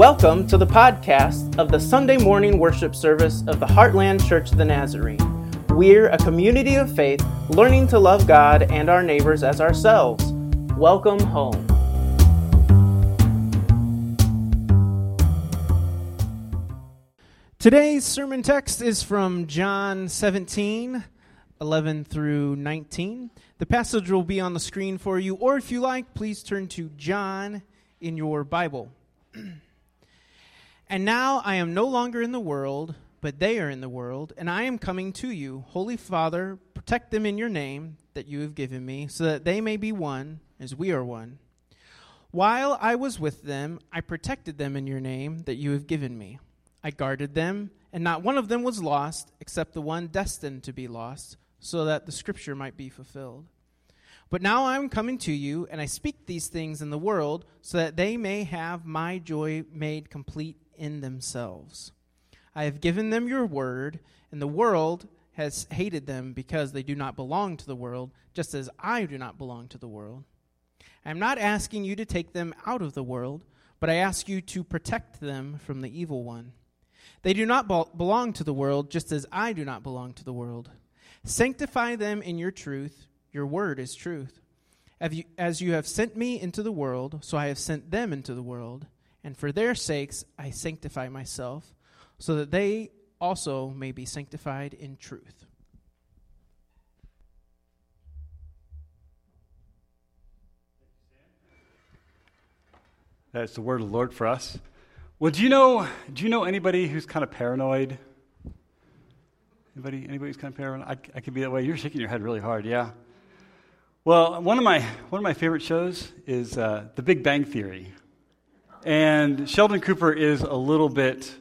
Welcome to the podcast of the Sunday morning worship service of the Heartland Church of the Nazarene. We're a community of faith learning to love God and our neighbors as ourselves. Welcome home. Today's sermon text is from John 17, 11 through 19. The passage will be on the screen for you, or if you like, please turn to John in your Bible. and now I am no longer in the world, but they are in the world, and I am coming to you. Holy Father, protect them in your name that you have given me, so that they may be one as we are one. While I was with them, I protected them in your name that you have given me. I guarded them, and not one of them was lost, except the one destined to be lost, so that the scripture might be fulfilled. But now I am coming to you, and I speak these things in the world, so that they may have my joy made complete in themselves. I have given them your word, and the world has hated them because they do not belong to the world, just as I do not belong to the world. I am not asking you to take them out of the world, but I ask you to protect them from the evil one. They do not belong to the world, just as I do not belong to the world. Sanctify them in your truth. Your word is truth. As you have sent me into the world, so I have sent them into the world. And for their sakes I sanctify myself, so that they also may be sanctified in truth. That's the word of the Lord for us. Well, do you know? Do you know anybody who's kind of paranoid? Anybody? Anybody who's kind of paranoid? I, I could be that way. You're shaking your head really hard. Yeah. Well, one of my one of my favorite shows is uh, The Big Bang Theory, and Sheldon Cooper is a little bit,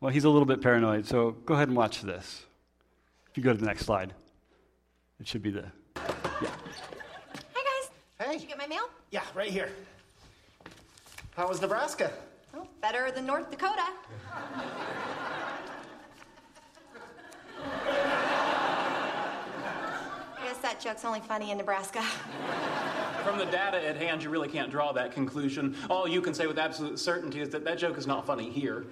well, he's a little bit paranoid. So go ahead and watch this. If you go to the next slide, it should be the, yeah. Hi guys. Hey. Did you get my mail? Yeah, right here. How was Nebraska? Oh, better than North Dakota. I guess that joke's only funny in Nebraska. From the data at hand, you really can't draw that conclusion. All you can say with absolute certainty is that that joke is not funny here.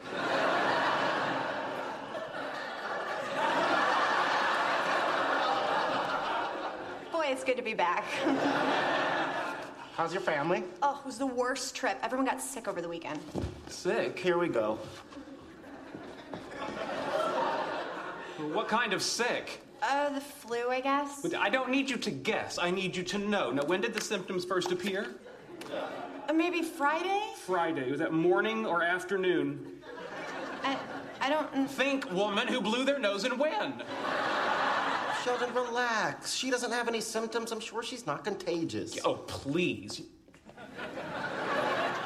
Boy, it's good to be back. How's your family? Oh, it was the worst trip. Everyone got sick over the weekend. Sick? Here we go. What kind of sick? Uh, the flu, I guess. But I don't need you to guess. I need you to know. Now, when did the symptoms first appear? Uh, maybe Friday? Friday. Was that morning or afternoon? I, I don't. Think woman who blew their nose and when? Sheldon, relax. She doesn't have any symptoms. I'm sure she's not contagious. Oh, please.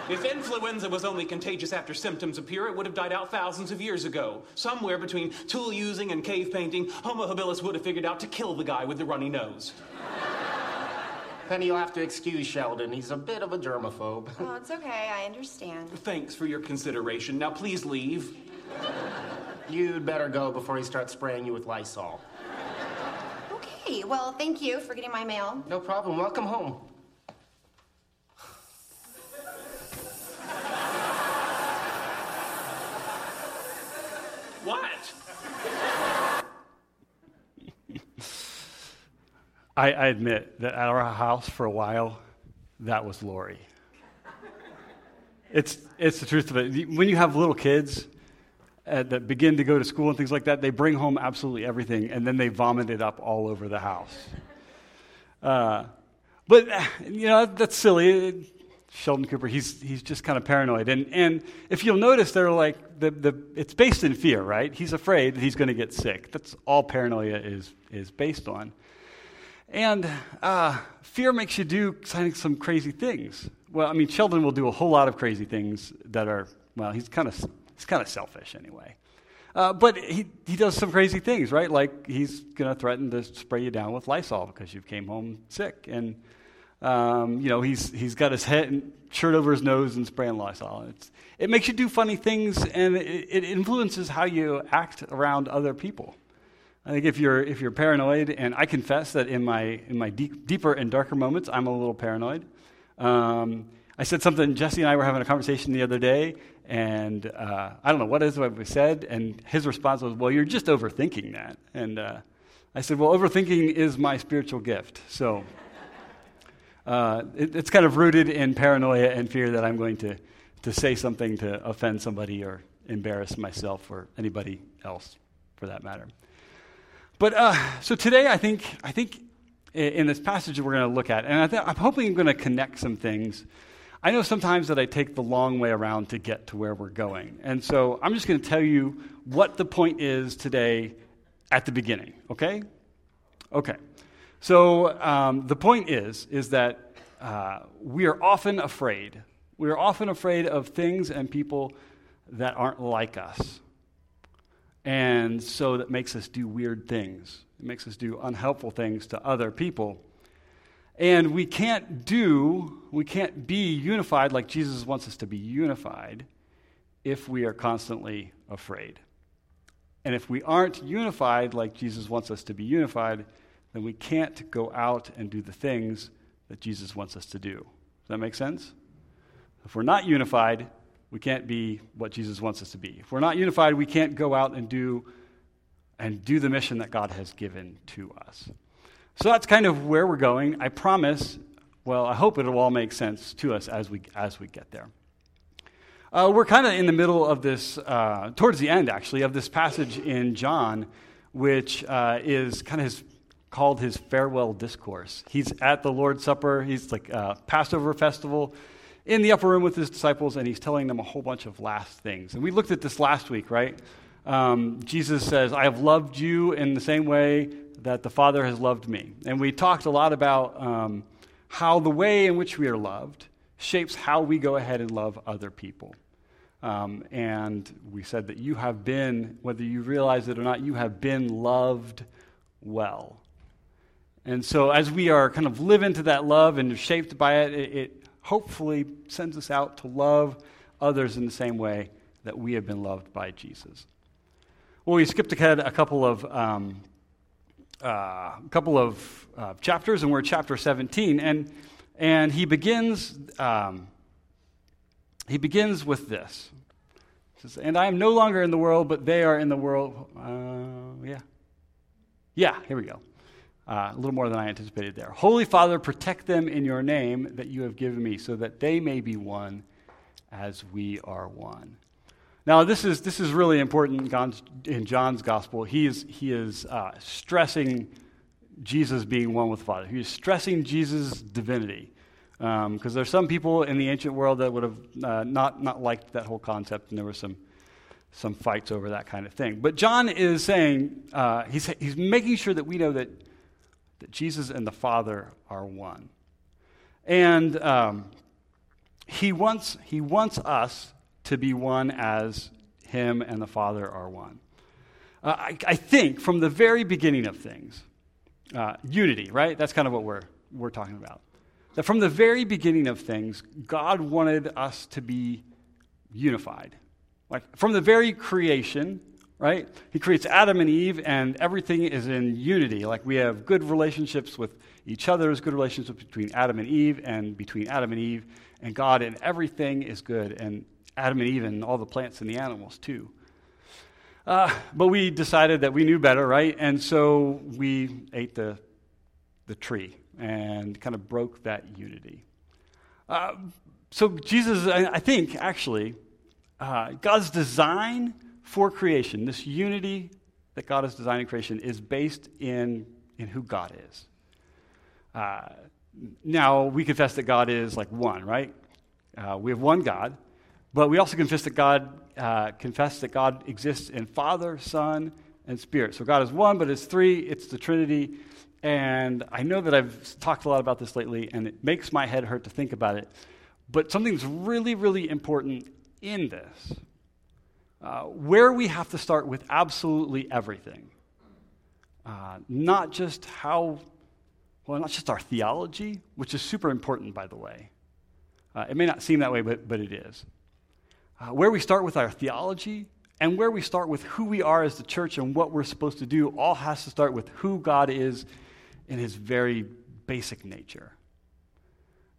If influenza was only contagious after symptoms appear, it would have died out thousands of years ago. Somewhere between tool using and cave painting, Homo habilis would have figured out to kill the guy with the runny nose. Penny, you'll have to excuse Sheldon. He's a bit of a germaphobe. Oh, it's okay. I understand. Thanks for your consideration. Now, please leave. You'd better go before he starts spraying you with Lysol. Okay, well, thank you for getting my mail. No problem. Welcome home. What? I, I, admit that at our house for a while, that was Lori. It's, it's the truth of it. When you have little kids uh, that begin to go to school and things like that, they bring home absolutely everything and then they vomit it up all over the house. Uh, but, you know, that's silly. Sheldon Cooper, he's, he's just kind of paranoid. And, and if you'll notice, they're like, the, the, it's based in fear, right? He's afraid that he's going to get sick. That's all paranoia is, is based on. And uh, fear makes you do some crazy things. Well, I mean, Sheldon will do a whole lot of crazy things that are, well, he's kind of, he's kind of selfish anyway. Uh, but he, he does some crazy things, right? Like he's going to threaten to spray you down with Lysol because you came home sick. And um, you know, he's, he's got his head and shirt over his nose and spraying Lysol. It's, it makes you do funny things and it, it influences how you act around other people. I think if you're, if you're paranoid, and I confess that in my, in my deep, deeper and darker moments, I'm a little paranoid. Um, I said something, Jesse and I were having a conversation the other day, and uh, I don't know what is what we said, and his response was, Well, you're just overthinking that. And uh, I said, Well, overthinking is my spiritual gift. So uh, it, it's kind of rooted in paranoia and fear that I'm going to, to say something to offend somebody or embarrass myself or anybody else for that matter. But uh, so today, I think, I think in this passage that we're going to look at, and I th- I'm hoping I'm going to connect some things. I know sometimes that I take the long way around to get to where we're going. And so I'm just going to tell you what the point is today at the beginning, okay? Okay. So um, the point is, is that uh, we are often afraid. We are often afraid of things and people that aren't like us. And so that makes us do weird things. It makes us do unhelpful things to other people. And we can't do, we can't be unified like Jesus wants us to be unified if we are constantly afraid. And if we aren't unified like Jesus wants us to be unified, then we can't go out and do the things that Jesus wants us to do. Does that make sense? If we're not unified, we can't be what Jesus wants us to be. If we're not unified, we can't go out and do and do the mission that God has given to us. So that's kind of where we're going. I promise, well, I hope it'll all make sense to us as we as we get there. Uh, we're kind of in the middle of this, uh, towards the end actually, of this passage in John, which uh, is kind of his called his farewell discourse. He's at the Lord's Supper. He's like a Passover festival in the upper room with his disciples, and he's telling them a whole bunch of last things. And we looked at this last week, right? Um, Jesus says, I have loved you in the same way that the Father has loved me. And we talked a lot about um, how the way in which we are loved shapes how we go ahead and love other people. Um, and we said that you have been, whether you realize it or not, you have been loved well. And so, as we are kind of live into that love and shaped by it, it, it hopefully sends us out to love others in the same way that we have been loved by Jesus. Well, we skipped ahead a couple of um, uh, a couple of uh, chapters, and we're at chapter 17, and and he begins um, he begins with this. Says, and I am no longer in the world, but they are in the world. Uh, yeah, yeah. Here we go. Uh, a little more than I anticipated there. Holy Father, protect them in your name that you have given me, so that they may be one as we are one. Now, this is, this is really important in John's gospel. He is, he is uh, stressing Jesus being one with the Father. He is stressing Jesus' divinity. Because um, there's some people in the ancient world that would have uh, not, not liked that whole concept, and there were some, some fights over that kind of thing. But John is saying, uh, he's, he's making sure that we know that that Jesus and the Father are one. And um, he, wants, he wants us to be one as him and the Father are one. Uh, I, I, think from the very beginning of things, uh, unity, right? That's kind of what we're, we're talking about. That from the very beginning of things, God wanted us to be unified. Like from the very creation, right? He creates Adam and Eve, and everything is in unity. Like we have good relationships with each other, there's good relationships between Adam and Eve, and between Adam and Eve and God, and everything is good. And Adam and Eve and all the plants and the animals, too. Uh, but we decided that we knew better, right? And so we ate the, the tree and kind of broke that unity. Uh, so, Jesus, I, I think, actually, uh, God's design for creation, this unity that God has designed in creation, is based in, in who God is. Uh, now, we confess that God is like one, right? Uh, we have one God, but we also confess that God uh, confess that God exists in Father, Son, and Spirit. So God is one, but it's three. It's the Trinity. And I know that I've talked a lot about this lately, and it makes my head hurt to think about it. But something's really, really important in this uh, where we have to start with absolutely everything. Uh, not just how, well, not just our theology, which is super important, by the way. Uh, it may not seem that way, but, but it is. Uh, where we start with our theology and where we start with who we are as the church and what we're supposed to do all has to start with who God is in his very basic nature.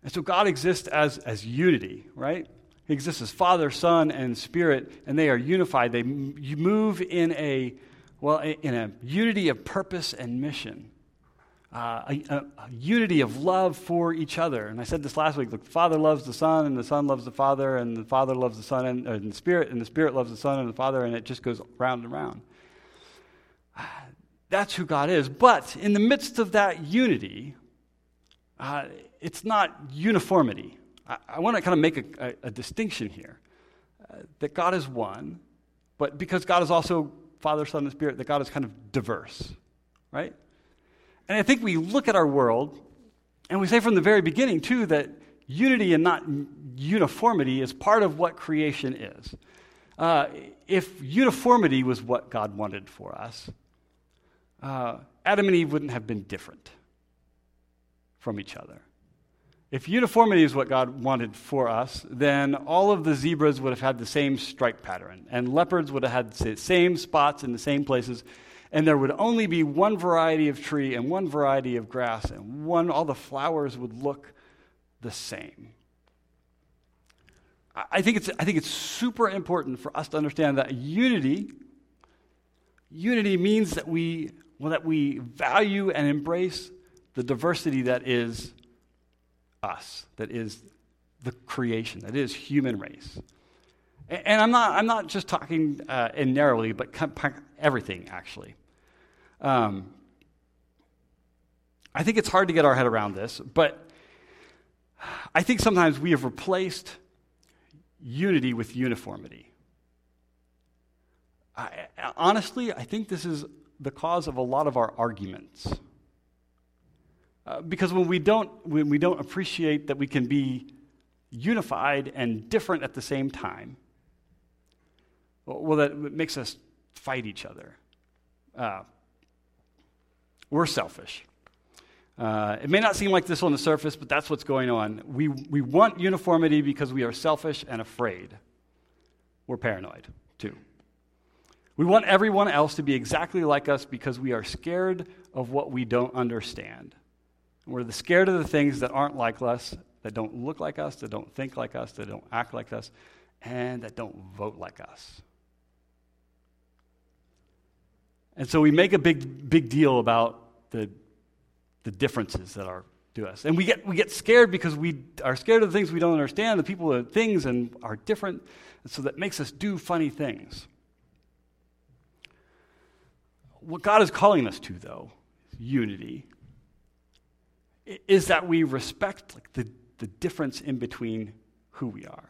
And so God exists as, as unity, right? He exists as Father, Son, and Spirit, and they are unified. They move in a, well, in a unity of purpose and mission. Uh, a, a, a, unity of love for each other. And I said this last week the Father loves the Son, and the Son loves the Father, and the Father loves the Son, and, and the Spirit, and the Spirit loves the Son and the Father, and it just goes round and round. That's who God is. But in the midst of that unity, uh, it's not uniformity. I, I want to kind of make a, a, a distinction here uh, that God is one, but because God is also Father, Son, and Spirit, that God is kind of diverse, right? And I think we look at our world and we say from the very beginning, too, that unity and not uniformity is part of what creation is. Uh, if uniformity was what God wanted for us, uh, Adam and Eve wouldn't have been different from each other. If uniformity is what God wanted for us, then all of the zebras would have had the same stripe pattern, and leopards would have had the same spots in the same places, and there would only be one variety of tree and one variety of grass, and one, all the flowers would look the same. I think it's, I think it's super important for us to understand that unity, unity means that we, well, that we value and embrace the diversity that is us, that is the creation, that is human race. And I'm not, I'm not just talking uh, in narrowly, but everything, actually. Um, I think it's hard to get our head around this, but I think sometimes we have replaced unity with uniformity. I, honestly, I think this is the cause of a lot of our arguments. Uh, because when we don't when we don't appreciate that we can be unified and different at the same time, well, that makes us fight each other. Uh, we're selfish. Uh, it may not seem like this on the surface, but that's what's going on. We, we want uniformity because we are selfish and afraid. We're paranoid, too. We want everyone else to be exactly like us because we are scared of what we don't understand. We're the scared of the things that aren't like us, that don't look like us, that don't think like us, that don't act like us, and that don't vote like us. And so we make a big, big deal about the, the differences that are to us. And we get, we get scared because we are scared of the things we don't understand, the people, the things, and are different. And so that makes us do funny things. What God is calling us to, though, is unity, is that we respect like, the, the difference in between who we are.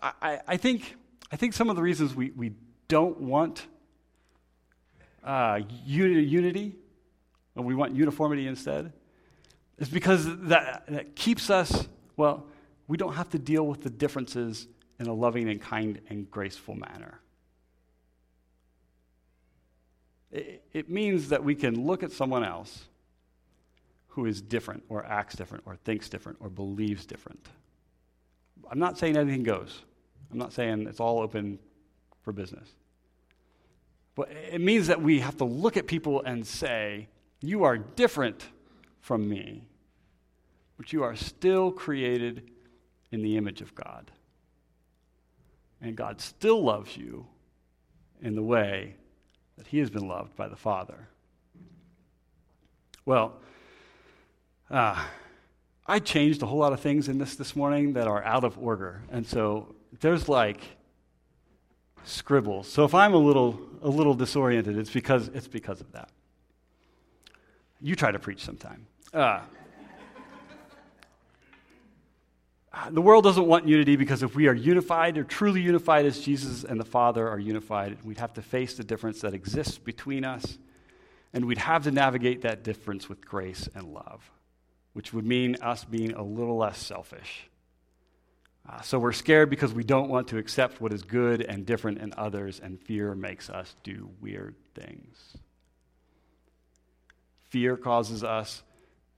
I, I, I, think, I think some of the reasons we, we don't want uh, unity, and we want uniformity instead, is because that, that keeps us, well, we don't have to deal with the differences in a loving and kind and graceful manner. It, it means that we can look at someone else who is different or acts different or thinks different or believes different. I'm not saying anything goes. I'm not saying it's all open for business. But it means that we have to look at people and say, You are different from me, but you are still created in the image of God. And God still loves you in the way that He has been loved by the Father. Well, uh, I changed a whole lot of things in this this morning that are out of order. And so there's like scribbles. So if I'm a little, a little disoriented, it's because, it's because of that. You try to preach sometime. Uh, the world doesn't want unity because if we are unified or truly unified as Jesus and the Father are unified, we'd have to face the difference that exists between us, and we'd have to navigate that difference with grace and love, which would mean us being a little less selfish uh, so we're scared because we don't want to accept what is good and different in others, and fear makes us do weird things. Fear causes us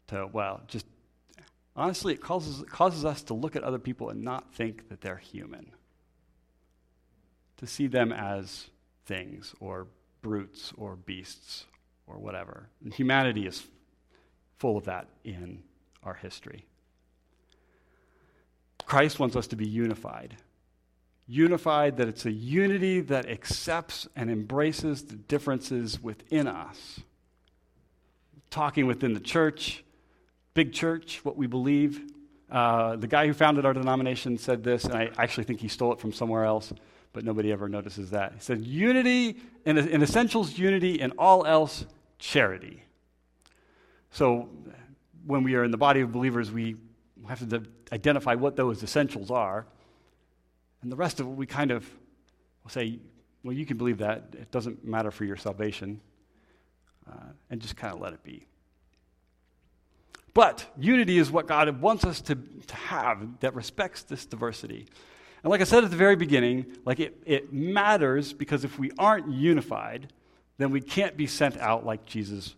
to, well, just honestly, it causes, causes us to look at other people and not think that they're human, to see them as things or brutes or beasts or whatever. And humanity is full of that in our history. Christ wants us to be unified. Unified, that it's a unity that accepts and embraces the differences within us. Talking within the church, big church, what we believe. Uh, the guy who founded our denomination said this, and I actually think he stole it from somewhere else, but nobody ever notices that. He said, Unity, in, in essentials, unity, in all else, charity. So when we are in the body of believers, we have to identify what those essentials are. And the rest of it, we kind of will say, well, you can believe that. It doesn't matter for your salvation. Uh, and just kind of let it be. But unity is what God wants us to, to have that respects this diversity. And like I said at the very beginning, like it, it matters because if we aren't unified, then we can't be sent out like Jesus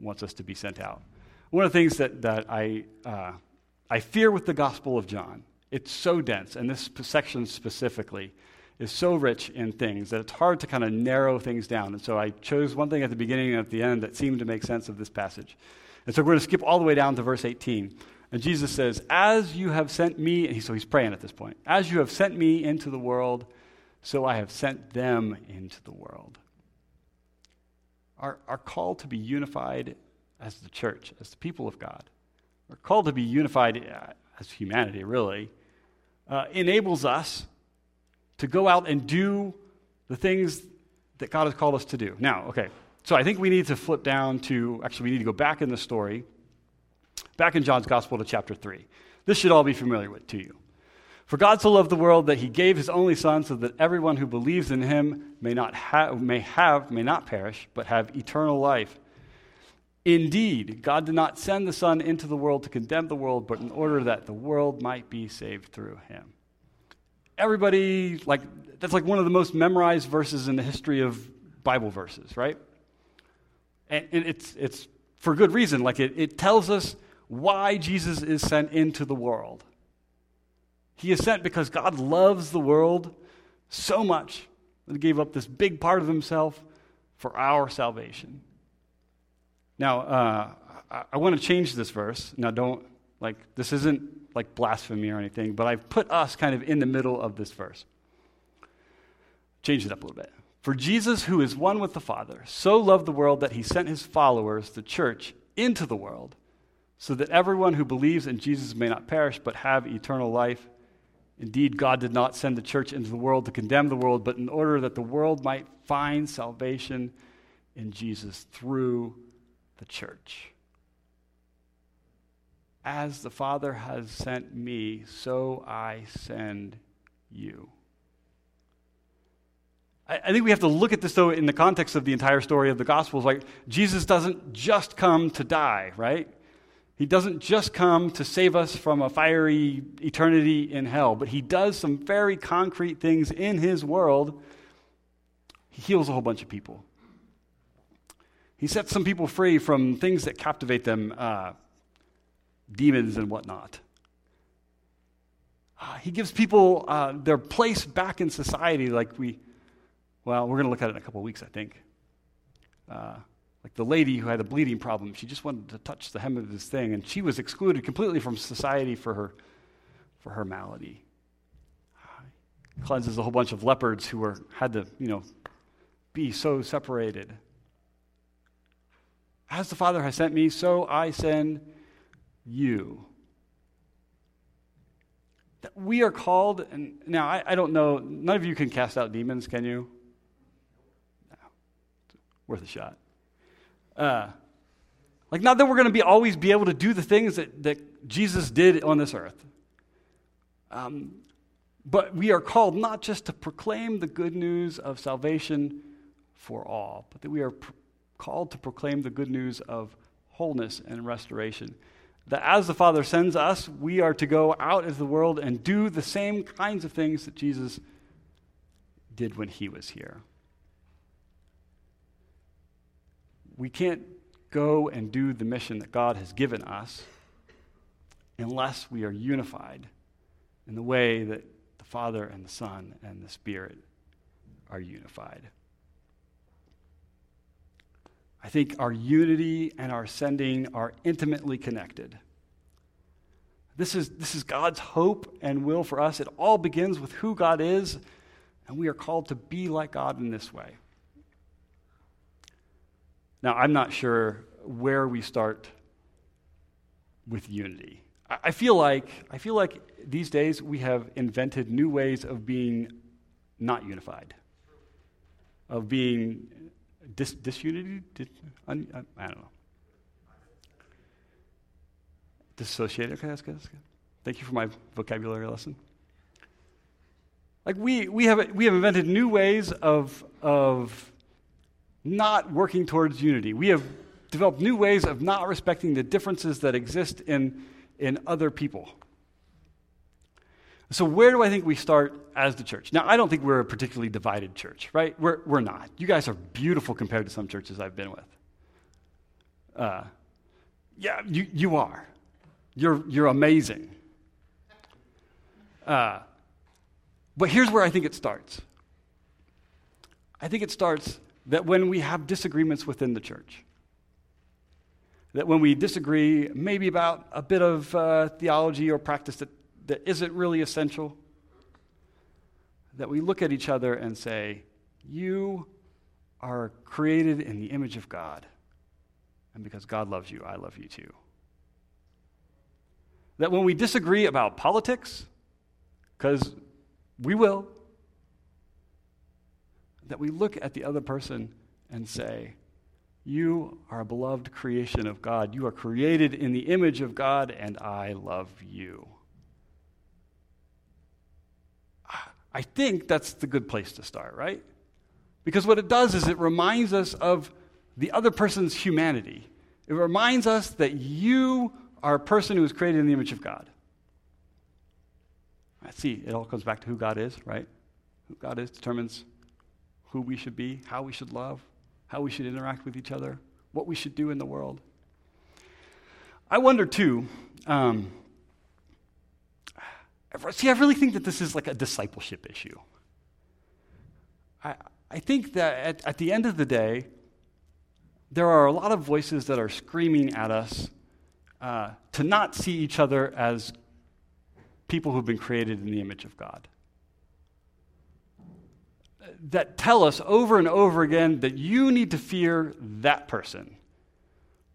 wants us to be sent out. One of the things that, that I, uh, I fear with the Gospel of John, it's so dense, and this section specifically is so rich in things that it's hard to kind of narrow things down. And so I chose one thing at the beginning and at the end that seemed to make sense of this passage. And so we're going to skip all the way down to verse 18. And Jesus says, As you have sent me, and he, so he's praying at this point, as you have sent me into the world, so I have sent them into the world. Our, our call to be unified as the church, as the people of God, we're called to be unified uh, as humanity, really, uh, enables us to go out and do the things that God has called us to do. Now, okay, so I think we need to flip down to, actually, we need to go back in the story, back in John's Gospel to chapter 3. This should all be familiar with, to you. For God so loved the world that he gave his only Son so that everyone who believes in him may not have, may have, may not perish, but have eternal life. Indeed, God did not send the Son into the world to condemn the world, but in order that the world might be saved through him. Everybody, like, that's like one of the most memorized verses in the history of Bible verses, right? And, and it's, it's for good reason. Like, it, it tells us why Jesus is sent into the world. He is sent because God loves the world so much that he gave up this big part of himself for our salvation. Now, uh, I, I want to change this verse. Now, don't, like, this isn't like blasphemy or anything, but I've put us kind of in the middle of this verse. Change it up a little bit. For Jesus, who is one with the Father, so loved the world that he sent his followers, the church, into the world, so that everyone who believes in Jesus may not perish but have eternal life. Indeed, God did not send the church into the world to condemn the world, but in order that the world might find salvation in Jesus through the church. As the Father has sent me, so I send you. I, think we have to look at this, though, in the context of the entire story of the Gospels. Like, Jesus doesn't just come to die, right? He doesn't just come to save us from a fiery eternity in hell, but he does some very concrete things in his world. He heals a whole bunch of people. He sets some people free from things that captivate them, uh, demons and whatnot. Uh, he gives people uh, their place back in society, like we, well, we're going to look at it in a couple of weeks, I think. Like the lady who had a bleeding problem, she just wanted to touch the hem of his thing, and she was excluded completely from society for her, for her malady. Ah, cleanses a whole bunch of leopards who were, had to, you know, be so separated. As the Father has sent me, so I send you. That We are called, and now I, I don't know, none of you can cast out demons, can you? No. Worth a shot. Uh, like, not that we're going to be always be able to do the things that, that Jesus did on this earth. Um, but we are called not just to proclaim the good news of salvation for all, but that we are pr- called to proclaim the good news of wholeness and restoration. That as the Father sends us, we are to go out into the world and do the same kinds of things that Jesus did when he was here. We can't go and do the mission that God has given us unless we are unified in the way that the Father and the Son and the Spirit are unified. I think our unity and our sending are intimately connected. This is, this is God's hope and will for us. It all begins with who God is, and we are called to be like God in this way. Now, I'm not sure where we start with unity. I, feel like, I feel like these days we have invented new ways of being not unified, of being dis, disunity. Dis, un, I don't know. Dissociated. Okay, that's good, that's good. Thank you for my vocabulary lesson. Like we, we, have, we have invented new ways of, of not working towards unity. We have developed new ways of not respecting the differences that exist in, in other people. So, where do I think we start as the church? Now, I don't think we're a particularly divided church, right? We're, we're not. You guys are beautiful compared to some churches I've been with. Uh, yeah, you, you are. You're, you're amazing. Uh, but here's where I think it starts I think it starts that when we have disagreements within the church, that when we disagree maybe about a bit of uh, theology or practice that, that isn't really essential, that we look at each other and say, You are created in the image of God. And because God loves you, I love you too. That when we disagree about politics, because we will, that we look at the other person and say, You are a beloved creation of God. You are created in the image of God, and I love you. I think that's the good place to start, right? Because what it does is it reminds us of the other person's humanity. It reminds us that you are a person who is created in the image of God. I see, it all comes back to who God is, right? Who God is determines who we should be, how we should love, how we should interact with each other, what we should do in the world. I wonder too. Um, see, I really think that this is like a discipleship issue. I, I think that at, at the end of the day, there are a lot of voices that are screaming at us uh, to not see each other as people who've been created in the image of God. That tell us over and over again that you need to fear that person,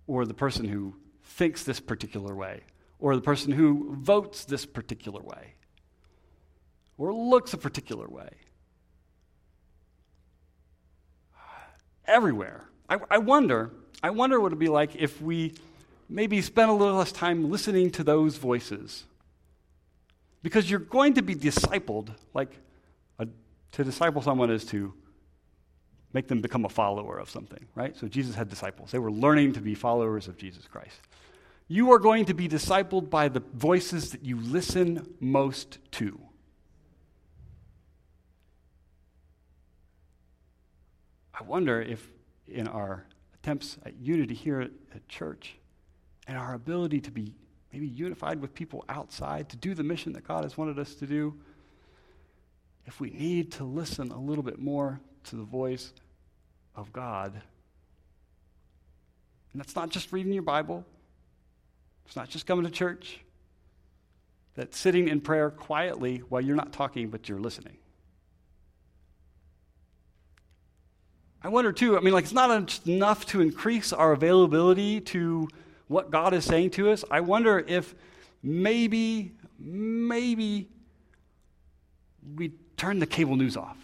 or the person who thinks this particular way, or the person who votes this particular way, or looks a particular way. Everywhere. I, I wonder, I wonder what it'd be like if we maybe spent a little less time listening to those voices because you're going to be discipled, like a, to disciple someone is to make them become a follower of something, right? So Jesus had disciples. They were learning to be followers of Jesus Christ. You are going to be discipled by the voices that you listen most to. I wonder if in our attempts at unity here at church and our ability to be maybe unified with people outside to do the mission that God has wanted us to do, if we need to listen a little bit more to the voice of God, and that's not just reading your Bible, it's not just coming to church, that's sitting in prayer quietly while you're not talking, but you're listening. I wonder too, I mean, like, it's not enough to increase our availability to what God is saying to us, I wonder if maybe, maybe we turn the cable news off.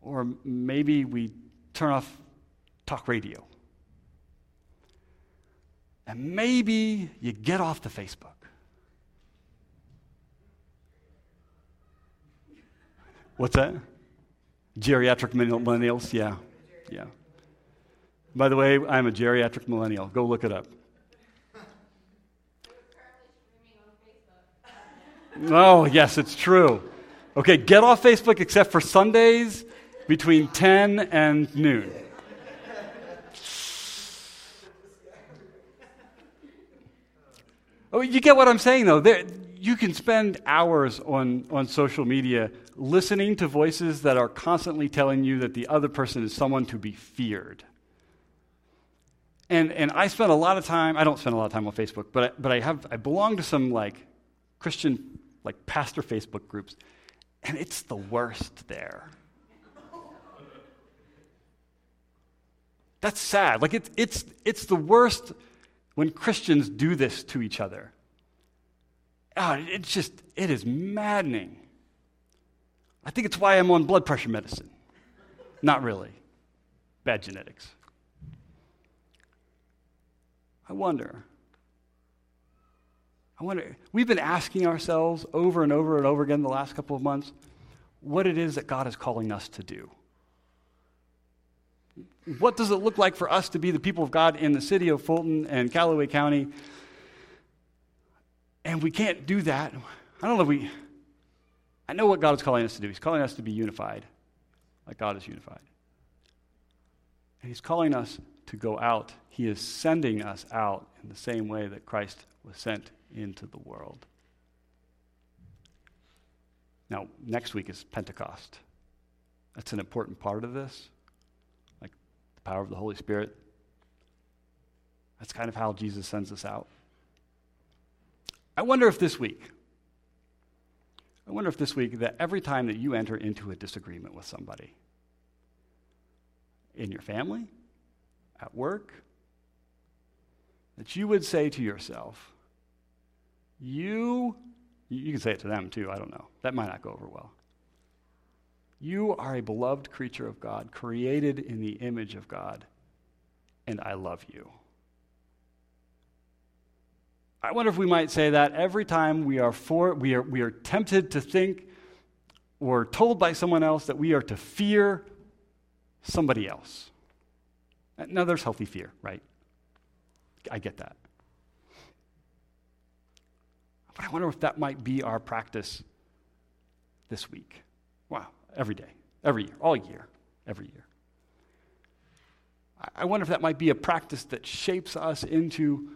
Or maybe we turn off talk radio. And maybe you get off the Facebook. What's that? Geriatric millennials? Yeah. Yeah. By the way, I'm a geriatric millennial. Go look it up. Oh, yes, it's true. Okay, get off Facebook except for Sundays between 10 and noon. Oh, you get what I'm saying, though. There, you can spend hours on, on social media listening to voices that are constantly telling you that the other person is someone to be feared And, and I spend a lot of time, I don't spend a lot of time on Facebook, but I, but I, have, I belong to some like Christian, like pastor Facebook groups, and it's the worst there. That's sad. Like it's, it's, it's the worst when Christians do this to each other. Oh, it's just, it is maddening. I think it's why I'm on blood pressure medicine. Not really. Bad genetics. I wonder. I wonder, we've been asking ourselves over and over and over again the last couple of months what it is that God is calling us to do. What does it look like for us to be the people of God in the city of Fulton and Callaway County? And we can't do that. I don't know if we, I know what God is calling us to do. He's calling us to be unified, like God is unified. And He's calling us to go out. He is sending us out in the same way that Christ was sent into the world. Now, next week is Pentecost. That's an important part of this, like the power of the Holy Spirit. That's kind of how Jesus sends us out. I wonder if this week, I wonder if this week that every time that you enter into a disagreement with somebody, in your family, at work, that you would say to yourself, You, you can say it to them too, I don't know. That might not go over well. You are a beloved creature of God, created in the image of God, and I love you. I wonder if we might say that every time we are, for, we are, we are tempted to think or told by someone else that we are to fear somebody else. Now, there's healthy fear, right? I get that. But I wonder if that might be our practice this week. Wow, every day, every year, all year, every year. I wonder if that might be a practice that shapes us into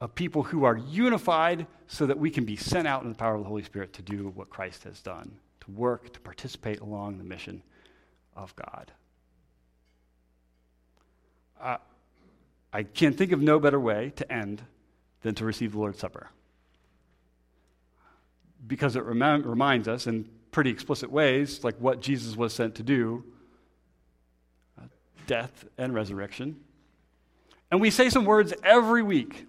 a people who are unified so that we can be sent out in the power of the Holy Spirit to do what Christ has done, to work, to participate along the mission of God. Uh, I can't think of no better way to end than to receive the Lord's Supper. Because it rem- reminds us in pretty explicit ways, like what Jesus was sent to do uh, death and resurrection. And we say some words every week.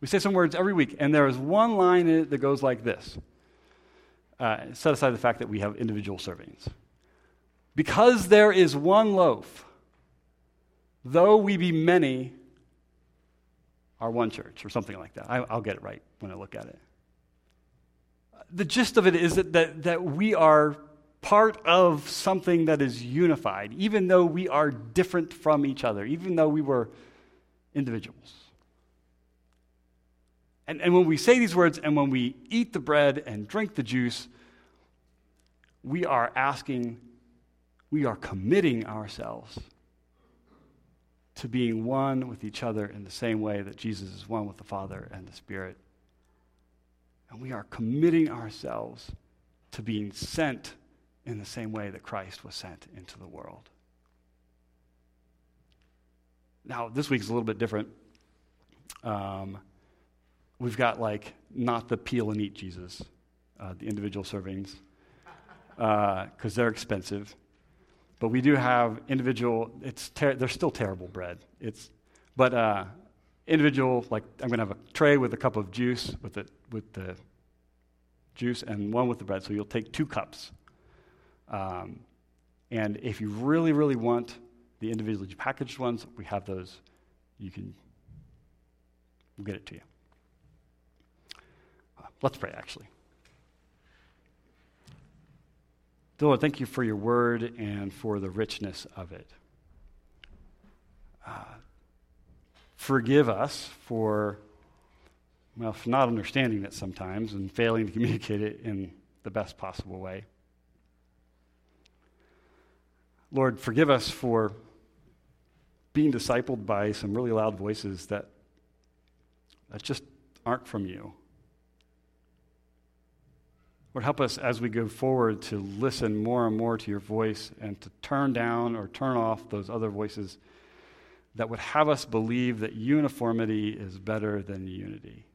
We say some words every week, and there is one line in it that goes like this uh, set aside the fact that we have individual servings. Because there is one loaf, though we be many, are one church, or something like that. I, will get it right when I look at it. The gist of it is that, that, that we are part of something that is unified, even though we are different from each other, even though we were individuals. And, and when we say these words and when we eat the bread and drink the juice, we are asking, we are committing ourselves to being one with each other in the same way that Jesus is one with the Father and the Spirit. And we are committing ourselves to being sent in the same way that Christ was sent into the world. Now, this week's a little bit different. Um, we've got like not the peel and eat Jesus, uh, the individual servings, because uh, they're expensive. But we do have individual, it's ter- they're still terrible bread. It's, but uh, individual, like I'm going to have a tray with a cup of juice with the, with the juice and one with the bread. So you'll take two cups. Um, and if you really, really want the individually packaged ones, we have those. You can, we'll get it to you. Uh, let's pray, actually. Lord, thank you for your word and for the richness of it. Uh, forgive us for, well, for not understanding it sometimes and failing to communicate it in the best possible way. Lord, forgive us for being discipled by some really loud voices that, that just aren't from you. Lord, help us as we go forward to listen more and more to your voice and to turn down or turn off those other voices that would have us believe that uniformity is better than unity.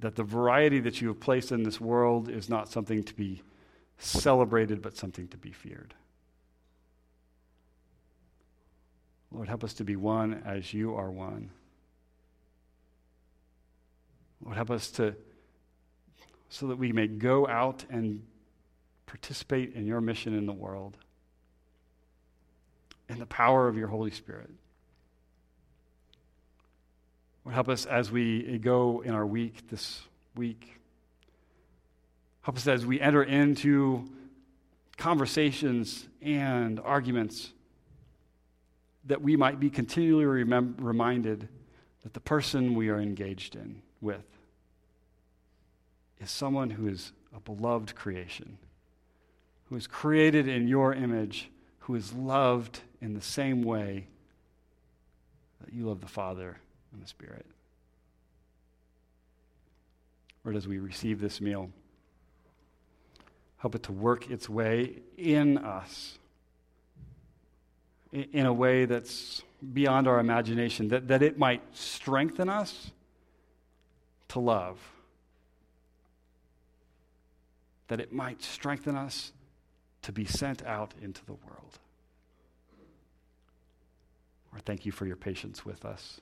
That the variety that you have placed in this world is not something to be celebrated, but something to be feared. Lord, help us to be one as you are one. Lord, help us to, so that we may go out and participate in your mission in the world, in the power of your Holy Spirit. Lord, help us as we go in our week this week. Help us as we enter into conversations and arguments that we might be continually remem- reminded that the person we are engaged in with is someone who is a beloved creation, who is created in your image, who is loved in the same way that you love the Father and the Spirit. Lord, as we receive this meal, help it to work its way in us in a way that's beyond our imagination, that, that it might strengthen us to love, that it might strengthen us to be sent out into the world. Lord, thank you for your patience with us.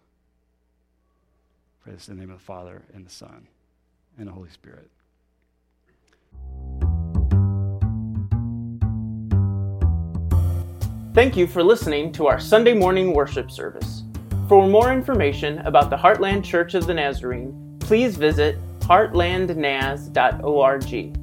Pray this in the name of the Father, and the Son, and the Holy Spirit. Thank you for listening to our Sunday morning worship service. For more information about the Heartland Church of the Nazarene, please visit heartlandnaz.org.